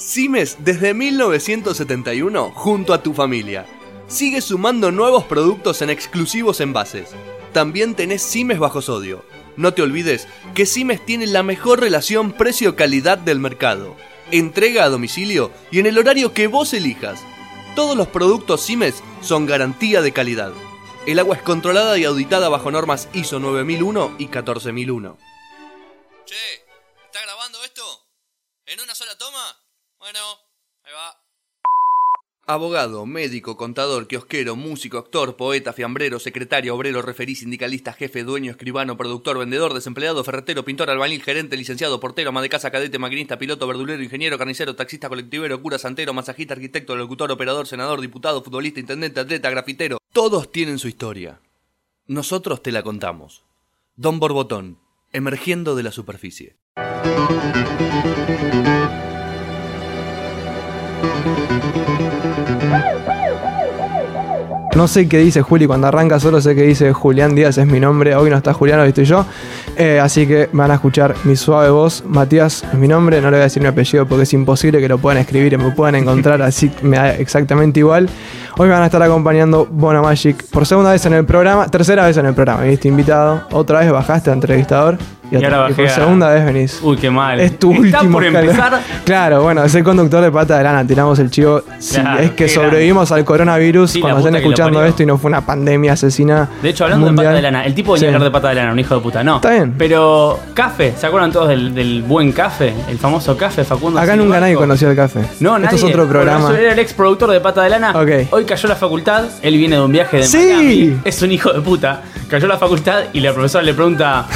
Cimes desde 1971 junto a tu familia. Sigue sumando nuevos productos en exclusivos envases. También tenés Cimes bajo sodio. No te olvides que Cimes tiene la mejor relación precio-calidad del mercado. Entrega a domicilio y en el horario que vos elijas. Todos los productos Cimes son garantía de calidad. El agua es controlada y auditada bajo normas ISO 9001 y 14001. Che, ¿está grabando esto? ¿En una sola toma? Bueno, ahí va. Abogado, médico, contador, kiosquero, músico, actor, poeta, fiambrero, secretario, obrero, referí, sindicalista, jefe, dueño, escribano, productor, vendedor, desempleado, ferretero, pintor, albañil, gerente, licenciado, portero, ama de casa, cadete, maquinista, piloto, verdulero, ingeniero, carnicero, taxista, colectivero, cura, santero, masajista, arquitecto, locutor, operador, senador, diputado, futbolista, intendente, atleta, grafitero. Todos tienen su historia. Nosotros te la contamos. Don Borbotón, emergiendo de la superficie. No sé qué dice Juli cuando arranca, solo sé que dice Julián Díaz es mi nombre. Hoy no está Julián, hoy estoy yo. Eh, así que van a escuchar mi suave voz. Matías es mi nombre, no le voy a decir mi apellido porque es imposible que lo puedan escribir y me puedan encontrar, así me da exactamente igual. Hoy me van a estar acompañando Bona Magic por segunda vez en el programa, tercera vez en el programa. Viniste invitado, otra vez bajaste a entrevistador. Y, ahora por bajé a- segunda vez venís. Uy, qué mal. Es tu Está último por empezar. Claro, bueno, es el conductor de Pata de Lana. Tiramos el chivo. Si Claro, es que sobrevivimos al coronavirus Sí, cuando estén escuchando esto y no fue una pandemia asesina. De hecho, hablando mundial. de pata de lana, el tipo venía Sí. a hablar de pata de lana, un hijo de puta. No. Está bien. Pero, café, ¿se acuerdan todos del, del buen café? El famoso café, Facundo. Acá nunca nadie conoció el café. No, Esto nadie. es otro programa. Bueno, yo era el ex productor de Pata de Lana. Ok. Hoy cayó a la facultad. Él viene de un viaje de Sí. Miami. Es un hijo de puta. Cayó a la facultad y la profesora le pregunta: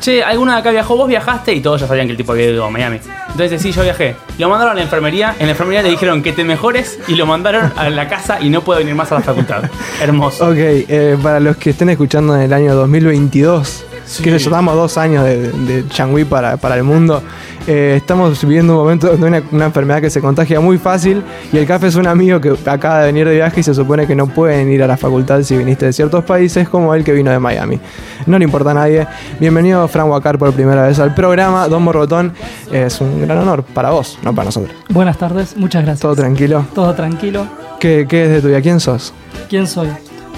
Che, ¿alguna de acá viajó? ¿Vos viajaste? Y todos ya sabían que el tipo había ido a Miami. Entonces, sí, yo viajé. Lo mandaron a la enfermería. En la enfermería le dijeron que te mejores y lo mandaron a la casa y no puede venir más a la facultad. Hermoso. Ok, eh, para los que estén escuchando en el año 2022, que ya damos dos años de, de Changui para, para el mundo, eh, estamos viviendo un momento de una, una enfermedad que se contagia muy fácil y el café es un amigo que acaba de venir de viaje y se supone que no pueden ir a la facultad si viniste de ciertos países como él que vino de Miami. No le importa a nadie. Bienvenido Fran Wakar por primera vez al programa. Don Morbotón, es un gran honor para vos, no para nosotros. Buenas tardes, muchas gracias. Todo tranquilo. Todo tranquilo. ¿Qué, qué es de tu vida? ¿Quién sos? ¿Quién soy?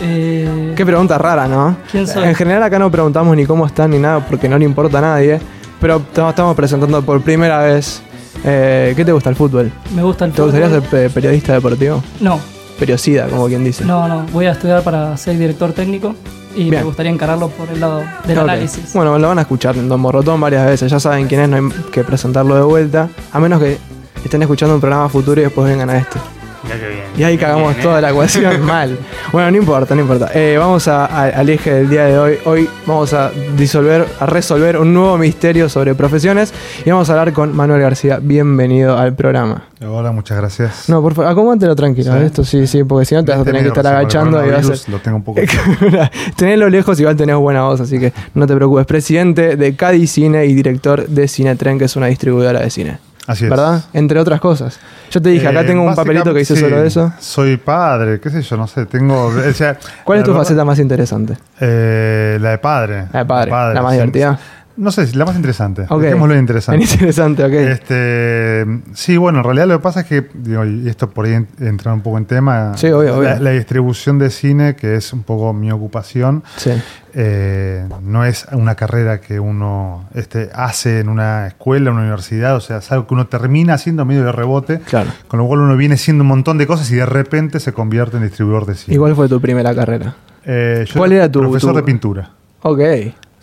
Eh, Qué pregunta rara, ¿no? ¿Quién soy? En general acá no preguntamos ni cómo están ni nada porque no le importa a nadie, pero estamos estamos presentando por primera vez. eh, ¿Qué te gusta el fútbol? me gusta el ¿Te gustaría fútbol. ser pe- periodista deportivo? No, Periocida, como quien dice. no, no. Voy a estudiar para ser director técnico y Bien. me gustaría encararlo por el lado del Ok. análisis. Bueno, lo van a escuchar en Don Morrotón varias veces, ya saben quién es, no hay que presentarlo de vuelta, a menos que estén escuchando un programa futuro y después vengan a este. Bien. Y ahí cagamos bien, toda eh. la ecuación mal. Bueno, no importa, no importa. Eh, vamos a- a- al eje del día de hoy. Hoy vamos a disolver, a resolver un nuevo misterio sobre profesiones y vamos a hablar con Manuel García. Bienvenido al programa. Hola, muchas gracias. No, por favor, acomódatelo tranquilo. Sí. Esto sí, sí, porque si no te vas a tener que estar agachando y vas a coronavirus Lo tengo un poco. Tenelo lejos, igual tenés buena voz, así que no te preocupes. Presidente de Cádiz Cine y director de Cinetren, que es una distribuidora de cine. Así es. ¿Verdad? Entre otras cosas. Yo te dije, acá Eh, tengo un papelito que dice básicamente, solo sí, eso. Soy padre, qué sé yo, no sé. Tengo. o sea, ¿Cuál es tu verdad- faceta más interesante? Eh, la de padre. La de padre, la más sí. divertida. No sé, la más interesante. Ok. Dejémoslo interesante. Interesante, ok. Este, sí, bueno, en realidad lo que pasa es que, digo, y esto por ahí en- entrar un poco en tema, Sí, obvio, obvio. La, la distribución de cine, que es un poco mi ocupación, Sí. eh, no es una carrera que uno este, hace en una escuela, en una universidad, o sea, es algo que uno termina haciendo medio de rebote, Claro. con lo cual uno viene siendo un montón de cosas y de repente se convierte en distribuidor de cine. ¿Y cuál fue tu primera carrera? Eh, yo cuál era tu- Profesor tu- de pintura. Ok.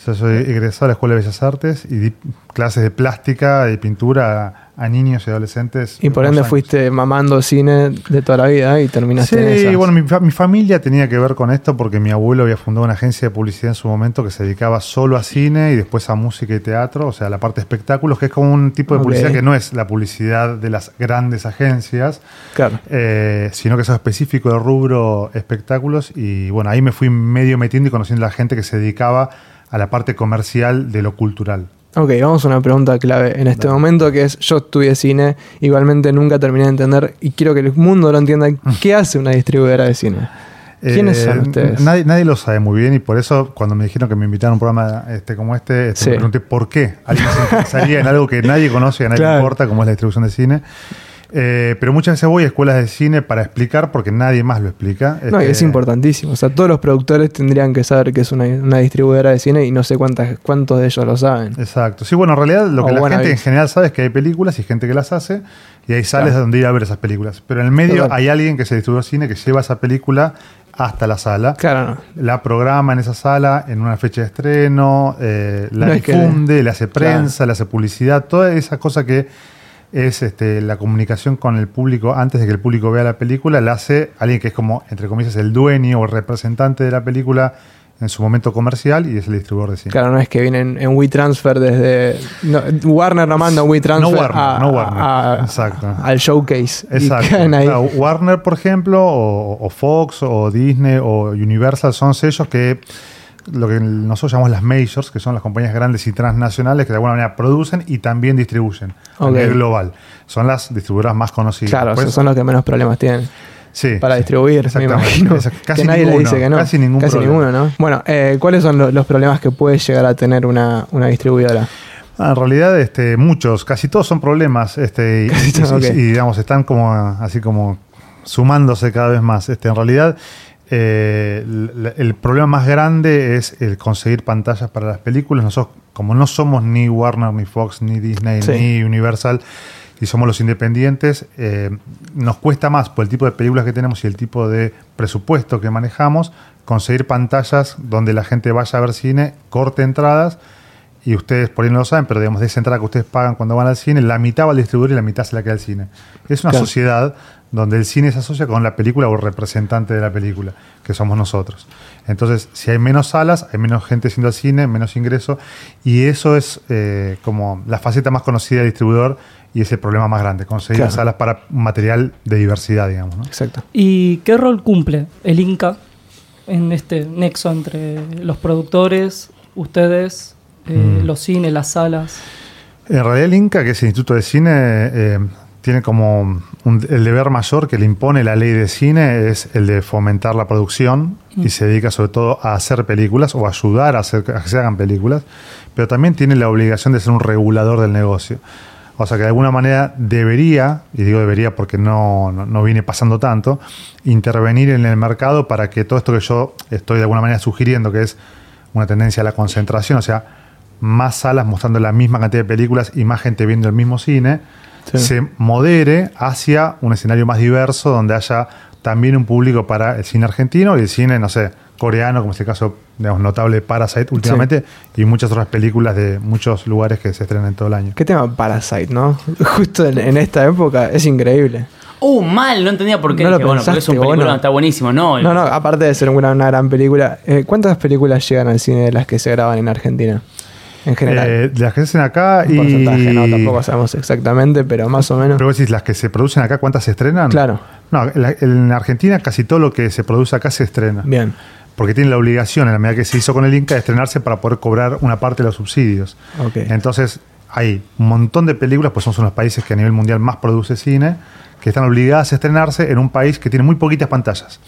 Sea, soy egresado de la Escuela de Bellas Artes y di clases de plástica y pintura a, a niños y adolescentes. Y por ende años. fuiste mamando cine de toda la vida y terminaste en Sí, esas. bueno, mi, mi familia tenía que ver con esto porque mi abuelo había fundado una agencia de publicidad en su momento que se dedicaba solo a cine y después a música y teatro, o sea, la parte de espectáculos, que es como un tipo de Ok. publicidad que no es la publicidad de las grandes agencias, Claro. eh, sino que es específico del rubro espectáculos. Y bueno, ahí me fui medio metiendo y conociendo a la gente que se dedicaba a la parte comercial de lo cultural. Ok, vamos a una pregunta clave en este momento que es, yo estudié cine, igualmente nunca terminé de entender y quiero que el mundo lo entienda, ¿qué hace una distribuidora de cine? ¿Quiénes Eh, son ustedes? Nadie, nadie lo sabe muy bien y por eso cuando me dijeron que me invitaron a un programa este, como este, este, Sí. me pregunté por qué. Alguien se interesaría en algo que nadie conoce, a nadie Claro. le importa, como es la distribución de cine. Eh, pero muchas veces voy a escuelas de cine para explicar porque nadie más lo explica. No, y Este, es importantísimo. O sea, todos los productores tendrían que saber que es una, una distribuidora de cine y no sé cuántas, cuántos de ellos lo saben. Exacto. Sí, bueno, en realidad lo O que la gente en general sabe es que hay películas y gente que las hace y hay sales Claro. donde ir a ver esas películas. Pero en el medio Total. hay alguien que se distribuye cine que lleva esa película hasta la sala. Claro, no. La programa en esa sala, en una fecha de estreno, eh, la No es que- difunde, le hace Claro. prensa, le hace publicidad, toda esa cosa que es este, la comunicación con el público antes de que el público vea la película, la hace alguien que es como, entre comillas, el dueño o el representante de la película en su momento comercial y es el distribuidor de cine. Claro, no es que vienen en WeTransfer desde. no, Warner no manda WeTransfer No Warner, a- no Warner. a- Exacto. al showcase. Exacto. Claro, Warner, por ejemplo, o, o Fox, o Disney, o Universal son sellos que lo que nosotros llamamos las majors, que son las compañías grandes y transnacionales que de alguna manera producen y también distribuyen a nivel global. Son las distribuidoras más conocidas. Claro, Después- esos son los que menos problemas tienen sí, para sí, distribuir, me exactamente. imagino. Casi que nadie ninguno, le dice que no. Casi ningún problema. ninguno, ¿no? Bueno, eh, ¿cuáles son lo- los problemas que puede llegar a tener una, una distribuidora? Ah, En realidad, este, muchos, casi todos son problemas, este, y, Casi todos, y- ok. y, digamos, están como así como sumándose cada vez más. Este, en realidad, eh, el, el problema más grande es el conseguir pantallas para las películas. Nosotros, como no somos ni Warner, ni Fox, ni Disney, Sí. ni Universal, y somos los independientes, eh, nos cuesta más por el tipo de películas que tenemos y el tipo de presupuesto que manejamos, conseguir pantallas donde la gente vaya a ver cine, corte entradas y ustedes por ahí no lo saben, pero digamos, de esa entrada que ustedes pagan cuando van al cine, la mitad va al distribuidor y la mitad se la queda al cine. Es una Claro. sociedad donde el cine se asocia con la película o el representante de la película, que somos nosotros. Entonces, si hay menos salas, hay menos gente yendo al cine, menos ingreso, y eso es eh, como la faceta más conocida del distribuidor y es el problema más grande, conseguir Claro. salas para material de diversidad, digamos. ¿no? Exacto. ¿Y qué rol cumple el Inca en este nexo entre los productores, ustedes, eh, Mm. los cines, las salas? En realidad el INCA, que es el Instituto de Cine, eh, tiene como un- el deber mayor que le impone la ley de cine es el de fomentar la producción y se dedica sobre todo a hacer películas o ayudar a, hacer, a que se hagan películas, pero también tiene la obligación de ser un regulador del negocio. O sea que de alguna manera debería, y digo debería porque no, no, no viene pasando tanto, intervenir en el mercado para que todo esto que yo estoy de alguna manera sugiriendo, que es una tendencia a la concentración, o sea, más salas mostrando la misma cantidad de películas y más gente viendo el mismo cine, Sí. se modere hacia un escenario más diverso donde haya también un público para el cine argentino y el cine, no sé, coreano, como es el caso digamos, notable de Parasite últimamente, y muchas otras películas de muchos lugares que se estrenan todo el año. ¿Qué tema Parasite, no? Justo en, en esta época es increíble. Uh, mal, no entendía por qué. No lo Dije, bueno, porque es un pensaste, película, bueno. está buenísimo. No, No, no, aparte de ser una, una gran película, eh, ¿cuántas películas llegan al cine de las que se graban en Argentina? En general. Eh, las que se hacen acá Un y... porcentaje, no, tampoco sabemos exactamente, pero más o menos. Pero vos decís, las que se producen acá, ¿cuántas se estrenan? Claro. No, la- en Argentina casi todo lo que se produce acá se estrena. Bien. Porque tiene la obligación, en la medida que se hizo con el Inca, de estrenarse para poder cobrar una parte de los subsidios. Ok. Entonces, hay un montón de películas, pues somos uno de los países que a nivel mundial más produce cine, que están obligadas a estrenarse en un país que tiene muy poquitas pantallas.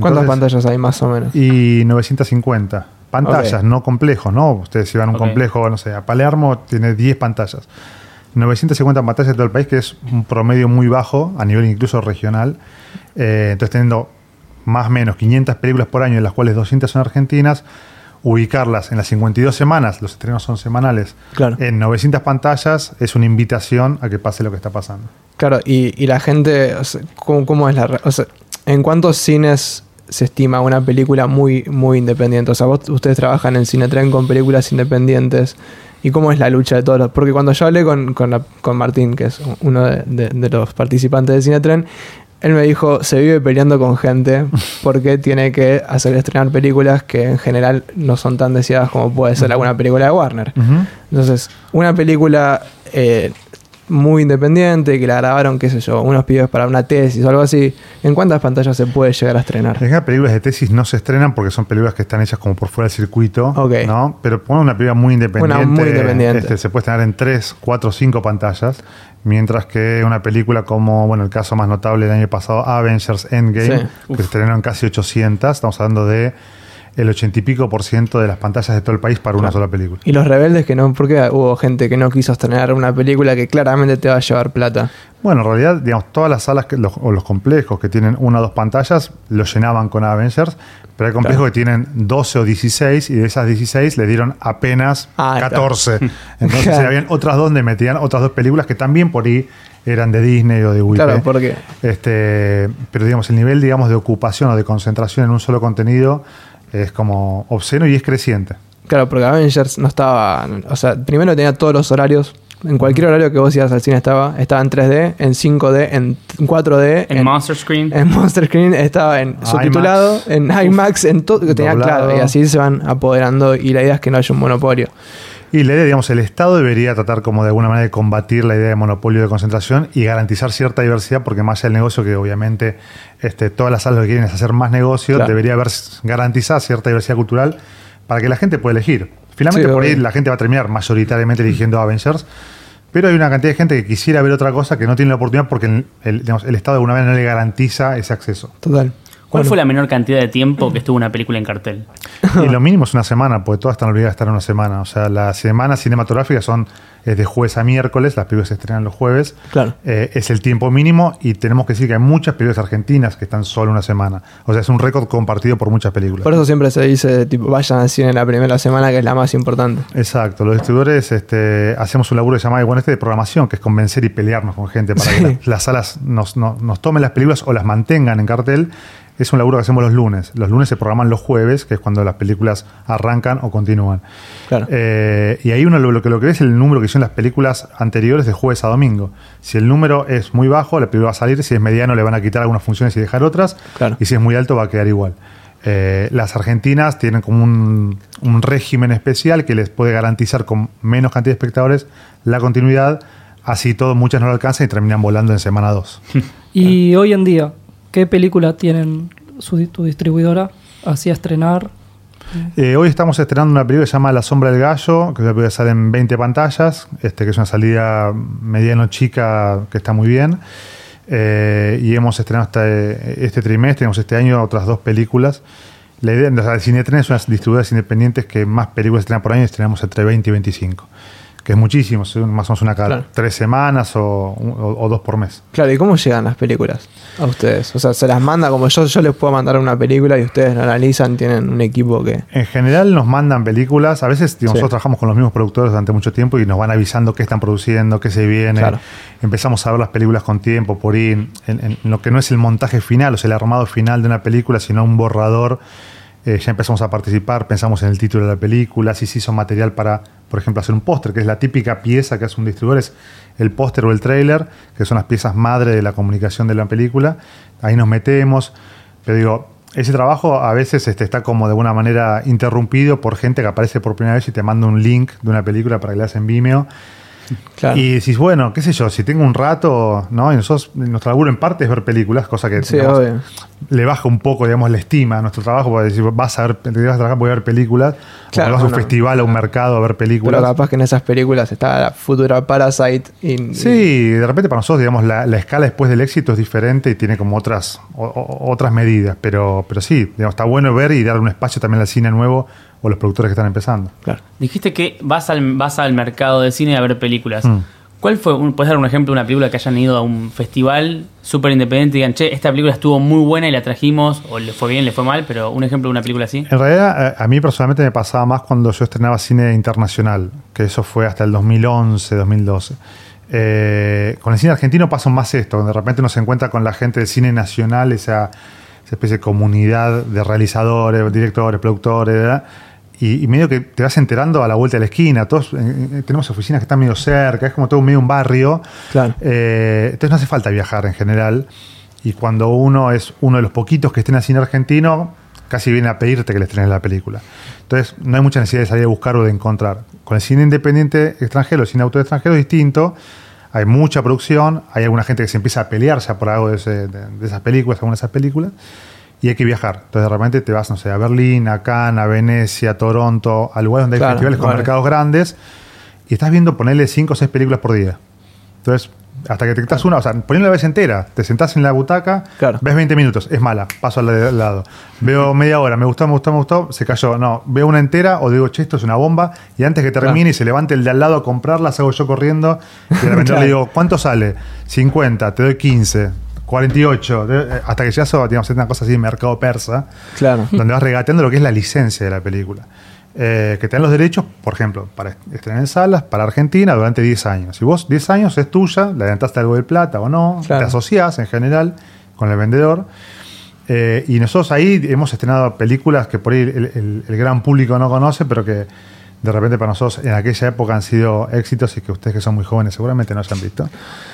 ¿Cuántas pantallas hay más o menos? Y 950. Pantallas, no complejos, ¿no? Ustedes si van a un complejo, no sé, a Palermo tiene 10 pantallas. 950 pantallas en todo el país, que es un promedio muy bajo, a nivel incluso regional. Eh, entonces, teniendo más o menos 500 películas por año, de las cuales 200 son argentinas, ubicarlas en las 52 semanas, los estrenos son semanales, Claro. en 900 pantallas es una invitación a que pase lo que está pasando. Claro, y, y la gente, o sea, ¿cómo, cómo es la... O sea, ¿en cuántos cines se estima una película muy, muy independiente? O sea, vos, ustedes trabajan en Cinetren con películas independientes. ¿Y cómo es la lucha de todos los...? Porque cuando yo hablé con, con, la- con Martín, que es uno de, de- de los participantes de Cinetren, él me dijo, se vive peleando con gente porque tiene que hacer estrenar películas que en general no son tan deseadas como puede ser alguna película de Warner. Entonces, una película eh, muy independiente, que la grabaron, qué sé yo, unos pibes para una tesis o algo así, ¿en cuántas pantallas se puede llegar a estrenar? En general, películas de tesis no se estrenan porque son películas que están hechas como por fuera del circuito, Ok. ¿no? Pero ponen una película muy independiente. Una muy independiente. este, se puede estrenar en 3, 4, 5 pantallas. Mientras que una película como, bueno, el caso más notable del año pasado, Avengers Endgame, Sí. que se estrenó en casi 800, estamos hablando de el ochenta y pico por ciento de las pantallas de todo el país para una sola película. Y los rebeldes que no, porque hubo gente que no quiso estrenar una película que claramente te va a llevar plata. Bueno, en realidad, digamos, todas las salas que, los, o los complejos que tienen una o dos pantallas los llenaban con Avengers, pero hay complejos que tienen 12 o 16 y de esas 16 le dieron apenas Ah, 14. Entonces habían otras donde metían otras dos películas que también por ahí eran de Disney o de WIP. Claro, porque Este, pero digamos, el nivel digamos, de ocupación o de concentración en un solo contenido es como obsceno y es creciente. Claro, porque Avengers no estaba. O sea, primero tenía todos los horarios. En cualquier horario que vos ibas al cine estaba. Estaba en 3D, en 5D, en 4D. En Monster Screen. En Monster Screen estaba en IMAX. subtitulado, en IMAX, en todo. Que tenía Doblado. claro. Y así se van apoderando. Y la idea es que no haya un monopolio. Y la idea, digamos, el Estado debería tratar como de alguna manera de combatir la idea de monopolio de concentración y garantizar cierta diversidad, porque más allá del negocio, que obviamente este, todas las salas lo que quieren es hacer más negocio, Claro. debería haber garantizada cierta diversidad cultural para que la gente pueda elegir. Finalmente, Sí, por ahí la gente va a terminar mayoritariamente eligiendo Avengers, pero hay una cantidad de gente que quisiera ver otra cosa que no tiene la oportunidad porque el, el- digamos, el Estado de alguna manera no le garantiza ese acceso. Total. ¿Cuál fue la menor cantidad de tiempo que estuvo una película en cartel? Y lo mínimo es una semana, porque todas están obligadas a estar una semana. O sea, las semanas cinematográficas son eh, de jueves a miércoles, las películas se estrenan los jueves. Claro. Eh, es el tiempo mínimo y tenemos que decir que hay muchas películas argentinas que están solo una semana. O sea, es un récord compartido por muchas películas. Por eso siempre se dice, tipo, vayan al cine la primera semana, que es la más importante. Exacto, los distribuidores este, hacemos un laburo que se llama bueno, este de programación, que es convencer y pelearnos con gente para Sí. que la- las salas nos, no- nos tomen las películas o las mantengan en cartel. Es un laburo que hacemos los lunes. Los lunes se programan los jueves, que es cuando las películas arrancan o continúan. Claro. Eh, y ahí uno lo, lo que lo que ve es el número que hicieron las películas anteriores de jueves a domingo. Si el número es muy bajo, la película va a salir. Si es mediano, le van a quitar algunas funciones y dejar otras. Claro. Y si es muy alto, va a quedar igual. Eh, las argentinas tienen como un, un régimen especial que les puede garantizar con menos cantidad de espectadores la continuidad. Así todo, muchas no lo alcanzan y terminan volando en semana 2. Y hoy en día, ¿qué película tienen su, tu distribuidora así a estrenar? Eh, hoy estamos estrenando una película que se llama La Sombra del Gallo, que puede salir en 20 pantallas, este, que es una salida mediano chica que está muy bien. Eh, y hemos estrenado hasta eh, este trimestre, tenemos este año otras dos películas. La idea, o sea, Cinetren es una distribuidora independientes que más películas estrenan por año, estrenamos entre 20 y 25, que es muchísimo, más o menos una cada Claro. tres semanas o, o- o dos por mes. Claro, ¿y cómo llegan las películas a ustedes? O sea, se las manda como yo, yo les puedo mandar una película y ustedes la analizan, tienen un equipo que... En general nos mandan películas, a veces digamos, Sí. nosotros trabajamos con los mismos productores durante mucho tiempo y nos van avisando qué están produciendo, qué se viene. Claro. Empezamos a ver las películas con tiempo, por ahí, en, en lo que no es el montaje final, o sea, el armado final de una película, sino un borrador. Eh, ya empezamos a participar, pensamos en el título de la película, si se hizo material para, por ejemplo, hacer un póster, que es la típica pieza que hace un distribuidor, es el póster o el trailer, que son las piezas madre de la comunicación de la película. Ahí nos metemos, pero digo, ese trabajo a veces este, está como de alguna manera interrumpido por gente que aparece por primera vez y te manda un link de una película para que la en Vimeo. Claro. Y decís, bueno, qué sé yo, si tengo un rato, ¿no? Y nosotros, nuestro laburo en parte es ver películas, cosa que Sí, digamos, obvio. le baja un poco, digamos, la estima a nuestro trabajo, porque decir, vas a ver, te vas a trabajar, voy a ver películas, Claro, o vas a un festival, a un mercado a ver películas. Pero capaz que en esas películas está la futura Parasite y... Sí, de repente para nosotros, digamos, la, la escala después del éxito es diferente y tiene como otras, o- o- otras medidas. Pero, pero sí, digamos, está bueno ver y darle un espacio también al cine nuevo o los productores que están empezando. Claro. Dijiste que vas al, vas al mercado de cine a ver películas. Mm. ¿Cuál fue, puedes dar un ejemplo de una película que hayan ido a un festival súper independiente y digan, che, esta película estuvo muy buena y la trajimos, o le fue bien, le fue mal, pero un ejemplo de una película así? En realidad, a, a mí personalmente me pasaba más cuando yo estrenaba cine internacional, que eso fue hasta el 2011, 2012. Eh, con el cine argentino pasa más esto, donde de repente uno se encuentra con la gente del cine nacional, esa, esa especie de comunidad de realizadores, directores, productores, ¿verdad? Y, y medio que te vas enterando a la vuelta de la esquina. Todos eh, eh, tenemos oficinas que están medio cerca, es como todo medio un barrio. Claro. Eh, entonces no hace falta viajar en general. Y cuando uno es uno de los poquitos que estén al cine argentino, casi viene a pedirte que le estrenes la película. Entonces no hay mucha necesidad de salir a buscar o de encontrar. Con el cine independiente extranjero, el cine autor extranjero es distinto. Hay mucha producción, hay alguna gente que se empieza a pelearse por algo de, ese- de- de esas películas, algunas de esas películas, y hay que viajar. Entonces de repente te vas, no sé, a Berlín, a Cannes, a Venecia, a Toronto, a lugares donde hay Claro, festivales con vale. mercados grandes, y estás viendo ponerle 5 o 6 películas por día. Entonces, Hasta que detectas una, o sea, poniendo la vez entera, te sentás en la butaca, Claro. ves 20 minutos, es mala, paso al de- al lado. Veo media hora, me gustó, me gustó, me gustó, se cayó. No, veo una entera o digo, che, esto es una bomba, y antes que termine y se levante el de al lado a comprarla, salgo yo corriendo, y al vendedor Claro. le digo, ¿cuánto sale? 50, te doy 15. 48, de- eh, hasta que ya eso, digamos, una cosa así de mercado persa, Claro. donde vas regateando lo que es la licencia de la película. Eh, que te dan los derechos, por ejemplo, para estrenar en salas, para Argentina durante 10 años. Si vos 10 años es tuya, le adelantaste algo de plata o no, Claro. te asociás en general con el vendedor. Eh, y nosotros ahí hemos estrenado películas que por ahí el, el- el gran público no conoce, pero que de repente para nosotros en aquella época han sido éxitos y que ustedes que son muy jóvenes seguramente no hayan visto.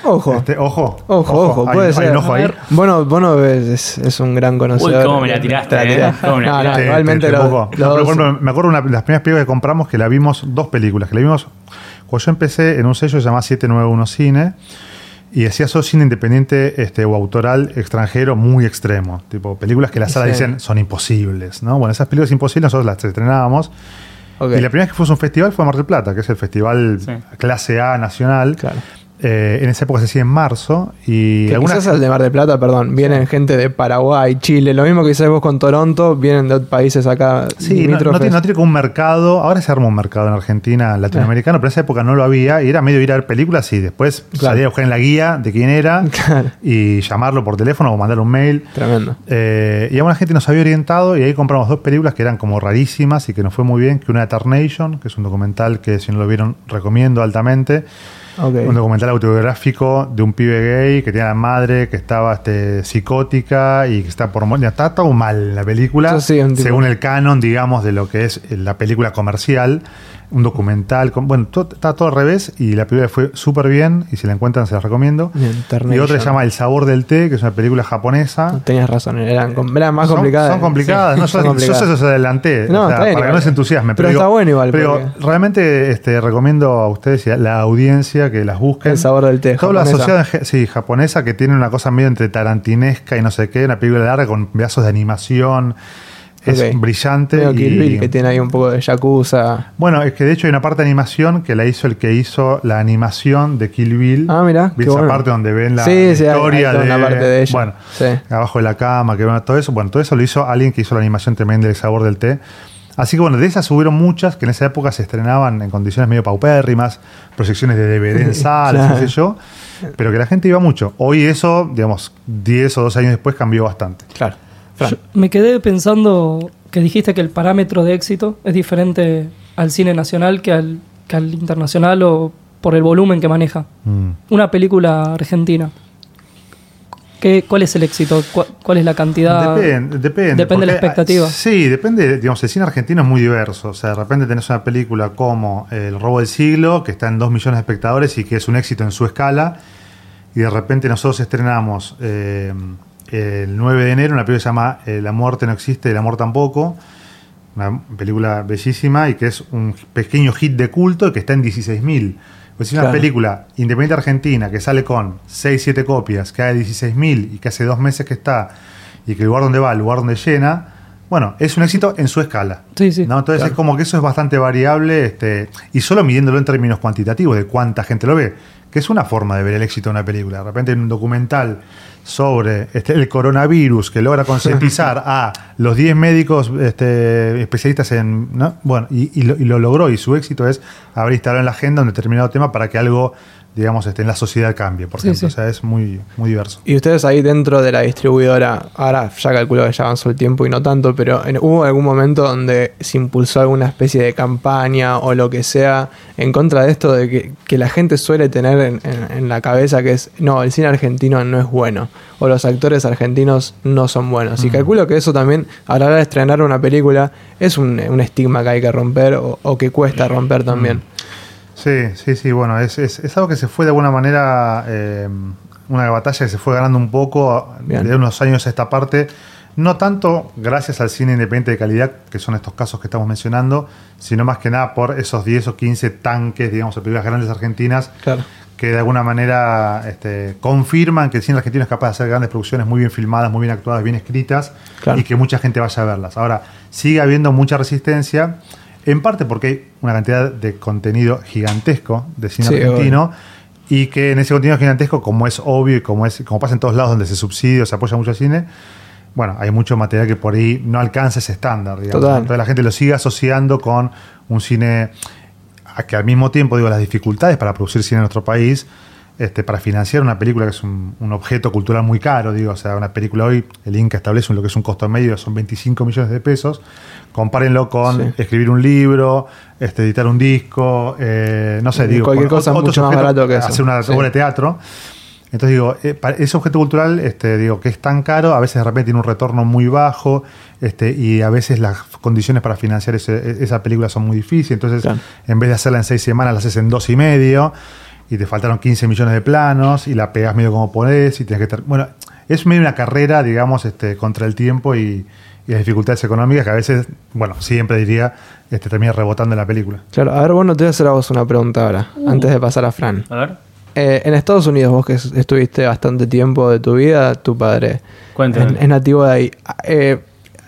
Ojo. Este, ojo, Ojo, ojo, hay- puede hay ser. un ojo A ahí. ver, Bono, Bono es, es un gran conocedor. Uy, cómo me la tiraste, Te la eh. tiraste. Me la No, no, tiraste. Te- igualmente te- te los- poco. No, por ejemplo, me acuerdo una de las primeras películas que compramos que la vimos, dos películas, que la vimos cuando yo empecé en un sello llamado 791 Cine y hacía solo cine independiente este, o autoral extranjero muy extremo. Tipo, películas que las salas Sí. dicen son imposibles, ¿no? Bueno, esas películas imposibles nosotros las estrenábamos. Y la primera vez que fuimos a un festival fue a Mar del Plata, que es el festival Sí. clase A nacional. Claro. Eh, en esa época se hacía en marzo y Que algunas quizás al de Mar del Plata, perdón, vienen gente de Paraguay, Chile, lo mismo que quizás vos con Toronto, vienen de otros países acá. Sí, no, tiene, no tiene como un mercado. Ahora se arma un mercado en Argentina latinoamericano, pero en esa época no lo había y era medio ir a ver películas y después Claro. salir a buscar en la guía de quién era Claro. y llamarlo por teléfono o mandarle un mail. Tremendo. Eh, y alguna gente nos había orientado y ahí compramos dos películas que eran como rarísimas y que nos fue muy bien, que una de Tarnation, que es un documental que si no lo vieron recomiendo altamente. Un documental autobiográfico de un pibe gay que tiene a la madre que estaba este, psicótica y que está por morir. Está todo mal en la película, sí, según el canon, digamos, de lo que es la película comercial. Un documental, con, bueno, todo- está todo al revés y la película fue súper bien y si la encuentran se las recomiendo. Bien, Y otra se llama El sabor del té, que es una película japonesa. Tenías razón, eran, eran más Son- complicadas. Son complicadas, Sí, no, son yo, yo complicadas. se los adelanté, No, o sea, para que no se entusiasmen. Pero está bueno igual, Pero porque- realmente este, recomiendo a ustedes y a la audiencia que las busquen. El sabor del té, Todo japonesa. en ge- sí, japonesa, que tiene una cosa medio entre tarantinesca y no sé qué, una película larga con pedazos de animación. Es brillante. Y- Kill Bill, que tiene ahí un poco de Yakuza. Bueno, es que de hecho hay una parte de animación que la hizo el que hizo la animación de Kill Bill. Ah, mirá, ¿Viste qué esa bueno. parte donde ven la Sí, sí, hay- historia hay toda de una parte de ella. Bueno, Sí. abajo de la cama, que bueno, todo eso. Bueno, todo eso lo hizo alguien que hizo la animación tremenda del sabor del té. Así que bueno, de esas hubieron muchas que en esa época se estrenaban en condiciones medio paupérrimas, proyecciones de DVD en salas, Claro. qué sé yo, pero que la gente iba mucho. Hoy eso, digamos, 10 o 12 años después cambió bastante. Claro. Yo me quedé pensando que dijiste que el parámetro de éxito es diferente al cine nacional que al, que al internacional o por el volumen que maneja. Mm. Una película argentina. ¿Qué, ¿Cuál es el éxito? ¿Cuál, cuál es la cantidad? Depende, depende. Depende de la porque, expectativa. ah, Sí, depende. Digamos, el cine argentino es muy diverso. O sea, de repente tenés una película como El robo del siglo, que está en 2 millones de espectadores y que es un éxito en su escala. Y de repente nosotros estrenamos eh, el 9 de enero una película que se llama eh, La muerte no existe, el amor tampoco. Una película bellísima y que es un pequeño hit de culto y que está en 16.000. Pues es una Claro. película independiente argentina que sale con 6, 7 copias, que hay 16.000 y que hace dos meses que está y que el lugar donde va, el lugar donde llena, bueno, es un éxito en su escala. Sí, sí. ¿no? Entonces Claro. es como que eso es bastante variable este, y solo midiéndolo en términos cuantitativos de cuánta gente lo ve, que es una forma de ver el éxito de una película. De repente en un documental sobre este, el coronavirus que logra concientizar a los 10 médicos este, especialistas en... ¿no? Bueno, y, y lo, y lo logró y su éxito es haber instalado en la agenda un determinado tema para que algo, digamos, este, en la sociedad cambie, por Sí, ejemplo. sí. O sea, es muy, muy diverso. Y ustedes ahí dentro de la distribuidora, ahora ya calculo que ya avanzó el tiempo y no tanto, pero en- ¿hubo algún momento donde se impulsó alguna especie de campaña o lo que sea en contra de esto de que, que la gente suele tener en, en- en la cabeza que es, no, el cine argentino no es bueno, o los actores argentinos no son buenos? Y calculo que eso también, a la hora de estrenar una película, es un, un estigma que hay que romper o, o que cuesta romper también. Sí, sí, sí, bueno, es, es, es algo que se fue de alguna manera, eh, una batalla que se fue ganando un poco Bien. de unos años a esta parte, no tanto gracias al cine independiente de calidad, que son estos casos que estamos mencionando, sino más que nada por esos 10 o 15 tanques, digamos, de películas grandes argentinas, Claro. que de alguna manera este, confirman que el cine argentino es capaz de hacer grandes producciones muy bien filmadas, muy bien actuadas, bien escritas, Claro. y que mucha gente vaya a verlas. Ahora, sigue habiendo mucha resistencia, en parte porque hay una cantidad de contenido gigantesco de cine Sí, argentino, y que en ese contenido gigantesco, como es obvio y como, es, como pasa en todos lados donde se subsidia o se apoya mucho el cine, bueno, hay mucho material que por ahí no alcanza ese estándar, digamos. Total. Entonces la gente lo sigue asociando con un cine a que al mismo tiempo, digo, las dificultades para producir cine en nuestro país, este, para financiar una película que es un, un objeto cultural muy caro, digo, o sea, una película hoy, el Inca establece lo que es un costo medio, son 25 millones de pesos, compárenlo con Sí. escribir un libro, este, editar un disco, eh, no sé, digo, cualquier cosa otros mucho más barato que eso. hacer una Sí. obra de teatro. Entonces digo, eh, ese objeto cultural, este, digo, que es tan caro, a veces de repente tiene un retorno muy bajo, este, y a veces las condiciones para financiar ese- esa película son muy difíciles. Entonces, Claro. en vez de hacerla en seis semanas, la haces en dos y medio, y te faltaron 15 millones de planos, y la pegas medio como podés, y tienes que ter- Bueno, es medio una carrera, digamos, este, contra el tiempo y, y las dificultades económicas que a veces, bueno, siempre diría, este, termina rebotando en la película. Claro, a ver, bueno, te voy a hacer a vos una pregunta ahora, antes de pasar a Fran. A ver, Eh, en Estados Unidos, vos que es- estuviste bastante tiempo de tu vida, tu padre cuéntame. es, es nativo de ahí. Eh,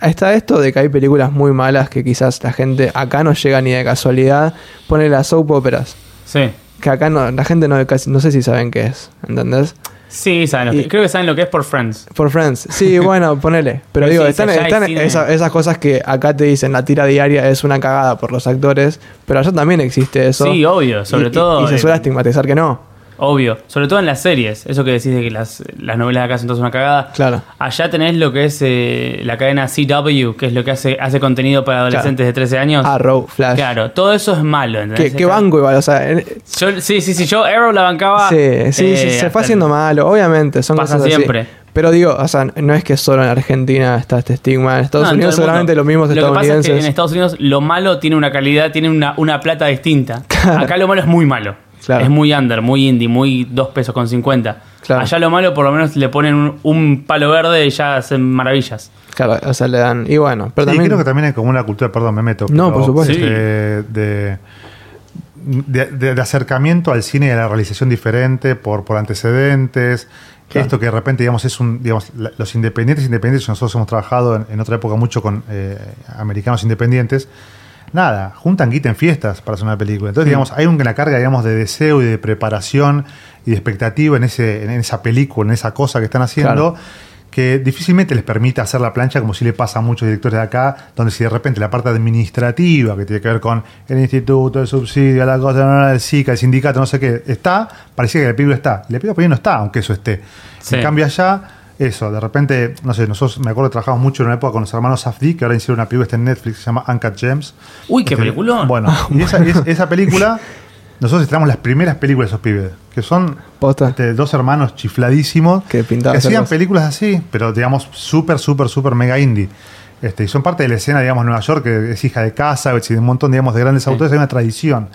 está esto de que hay películas muy malas que quizás la gente acá no llega ni de casualidad. Pone las soap operas. Sí. Que acá no, la gente no, casi- no sé si saben qué es, ¿entendés? Sí, saben lo que- creo que saben lo que es por Friends. Por Friends. Sí, bueno, ponele. Pero Pero digo, sí, están, esas cosas que acá te dicen la tira diaria es una cagada por los actores, pero allá también existe eso. Sí, obvio, sobre Y- todo, Y, se suele estigmatizar que no. Obvio, sobre todo en las series. Eso que decís de que las, las novelas de acá son todas una cagada. Claro. Allá tenés lo que es eh, la cadena CW, que es lo que hace, hace contenido para adolescentes de 13 años. Arrow, Flash. Claro, todo eso es malo. ¿entendés? Que banco igual, o sea, en- Yo- sí, sí, sí, yo Arrow la bancaba. sí, sí, sí, eh, se fue el- haciendo malo, obviamente, son Pasa cosas así. siempre. Pero digo, o sea, no es que solo en Argentina está este estigma, en Estados No, Unidos seguramente mundo. los mismos Lo que pasa es que en Estados Unidos lo malo tiene una calidad, tiene una, una plata distinta. Claro. Acá lo malo es muy malo. Claro. Es muy under, muy indie, muy 2 pesos con 50. Claro. Allá lo malo por lo menos le ponen un, un palo verde y ya hacen maravillas. Claro, o sea, le dan. Y bueno, pero Sí, también. creo que también hay como una cultura, perdón, me meto. No, pero, por supuesto. este, Sí. de, de, de- de acercamiento al cine y a la realización diferente por, por antecedentes. Claro. Esto que de repente, digamos, es un. Digamos, la- los independientes independientes, nosotros hemos trabajado en, en otra época mucho con eh, americanos independientes. Nada, juntan guita en fiestas para hacer una película. Entonces, digamos, hay una carga, digamos, de deseo y de preparación y de expectativa en, ese, en esa película, en esa cosa que están haciendo, Claro. que difícilmente les permite hacer la plancha como si le pasa a muchos directores de acá, donde si de repente la parte administrativa, que tiene que ver con el instituto, el subsidio, la cosa, el SICA, el sindicato, no sé qué, está, parecía que la película está. La película por ahí no está, aunque eso esté. Sí. En cambio allá, eso, de repente, no sé, nosotros me acuerdo que trabajamos mucho en una época con los hermanos Safdie, que ahora hicieron una película está en Netflix, se llama Uncut Gems. Uy, qué Este, peliculón. Bueno, y esa, es- esa película, nosotros estrenamos las primeras películas de esos pibes, que son este, dos hermanos chifladísimos Que pintaban hacer hacían películas así, pero digamos súper, súper, súper mega indie. Este, y son parte de la escena, digamos, Nueva York, que es hija de casa, y de un montón, digamos, de grandes autores. Hay una tradición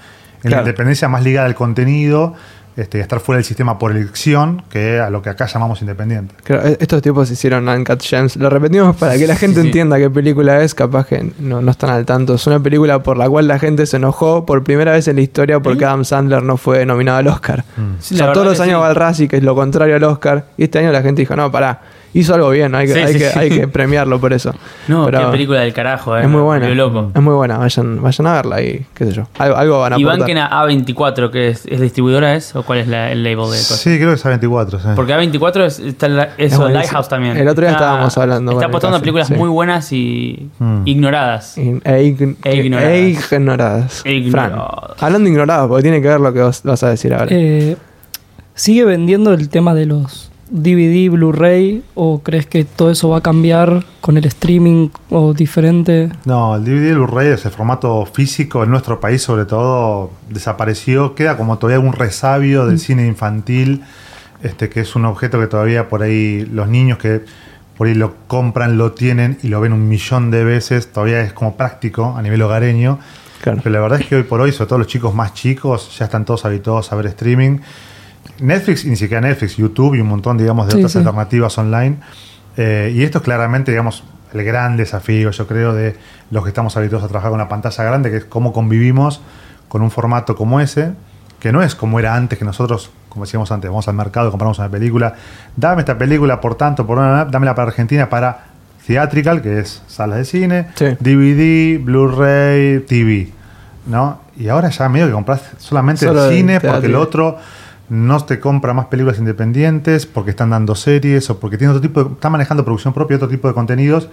en la independencia más ligada al contenido, este, estar fuera del sistema por elección, que a lo que acá llamamos independiente. Claro, e- estos tipos hicieron Uncut Gems. Lo repetimos para que la gente sí. entienda qué película es. Capaz que no, no están al tanto. Es una película por la cual la gente se enojó por primera vez en la historia porque Adam Sandler no fue nominado al Oscar. Sí, O la sea, verdad todos los años sí. va al Razzie, que es lo contrario al Oscar. Y este año la gente dijo, no, pará, hizo algo bien, hay que, Sí, hay sí, que, sí. hay que premiarlo por eso. No, Pero qué película del carajo, eh. Es muy buena. Loco. Es muy buena, vayan, vayan a verla y qué sé yo. Algo, algo van a Y banquen a A24, que es, es distribuidora, ¿es? ¿O cuál es la- el label de cosas? Sí, creo que es A24. sí. Porque A24 es, está la- eso, buenísimo. Lighthouse también. El otro día Está- estábamos hablando Está apostando a películas sí. muy buenas y Mm. ignoradas. In- E, ign- E ignoradas. e ignoradas. E Fran, ignoradas. hablando de ignorados, porque tiene que ver lo que vos vas a decir ahora. Eh, ¿Sigue vendiendo el tema de los DVD, Blu-ray? ¿O crees que todo eso va a cambiar con el streaming o diferente? No, el DVD el Blu-ray, ese formato físico en nuestro país sobre todo desapareció. Queda como todavía algún resabio del cine infantil, este que es un objeto que todavía por ahí los niños que por ahí lo compran, lo tienen y lo ven un millón de veces, todavía es como práctico a nivel hogareño. Claro. Pero la verdad es que hoy por hoy, sobre todo los chicos más chicos, ya están todos habituados a ver streaming. Netflix, y ni siquiera Netflix, YouTube y un montón, digamos, de Sí, otras sí. alternativas online. Eh, y esto es claramente, digamos, el gran desafío, yo creo, de los que estamos habituados a trabajar con una pantalla grande, que es cómo convivimos con un formato como ese, que no es como era antes, que nosotros, como decíamos antes, vamos al mercado, compramos una película, dame esta película por tanto, por una, dámela para Argentina para Theatrical, que es salas de cine, Sí. DVD, Blu-ray, TV, ¿no? Y ahora ya medio que compras solamente Solo el cine, porque el otro no te compra más películas independientes porque están dando series o porque tiene otro tipo de, está manejando producción propia, otro tipo de contenidos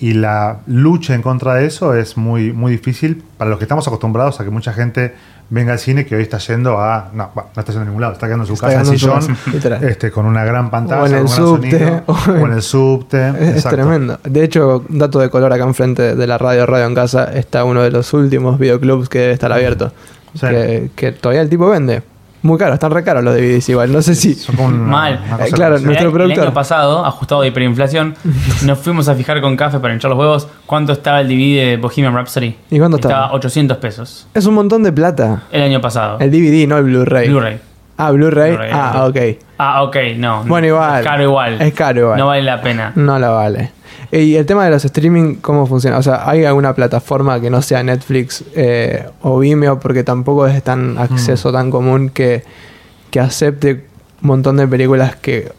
y la lucha en contra de eso es muy, muy difícil para los que estamos acostumbrados a que mucha gente venga al cine que hoy está yendo a. No, bueno, no está yendo a ningún lado, está quedando en su Está casa en su sillón, este, con una gran pantalla, O en el con un gran subte, sonido, o en- o en el subte. Es, es exacto. tremendo. De hecho, dato de color acá enfrente de la radio Radio en Casa está uno de los últimos videoclubs que debe estar abierto. Sí. Que, que todavía el tipo vende. Muy caro, están re caros los DVDs igual. No sé si. Una- Mal. una Eh, claro. Nuestro el, productor. el año pasado, ajustado de hiperinflación, nos fuimos a fijar con café para hinchar los huevos cuánto estaba el DVD de Bohemian Rhapsody. ¿Y cuánto estaba? 800 pesos. Es un montón de plata. El año pasado. El DVD, no el Blu-ray. Blu-ray. Ah, Blu-ray. Blu-ray, ah, ok. Ah, ok, no. Bueno, igual. Es caro igual. Es caro igual. No vale la pena. No la vale. Y el tema de los streaming, ¿cómo funciona? O sea, ¿hay alguna plataforma que no sea Netflix eh, o Vimeo? Porque tampoco es tan acceso Mm. tan común que, que acepte un montón de películas que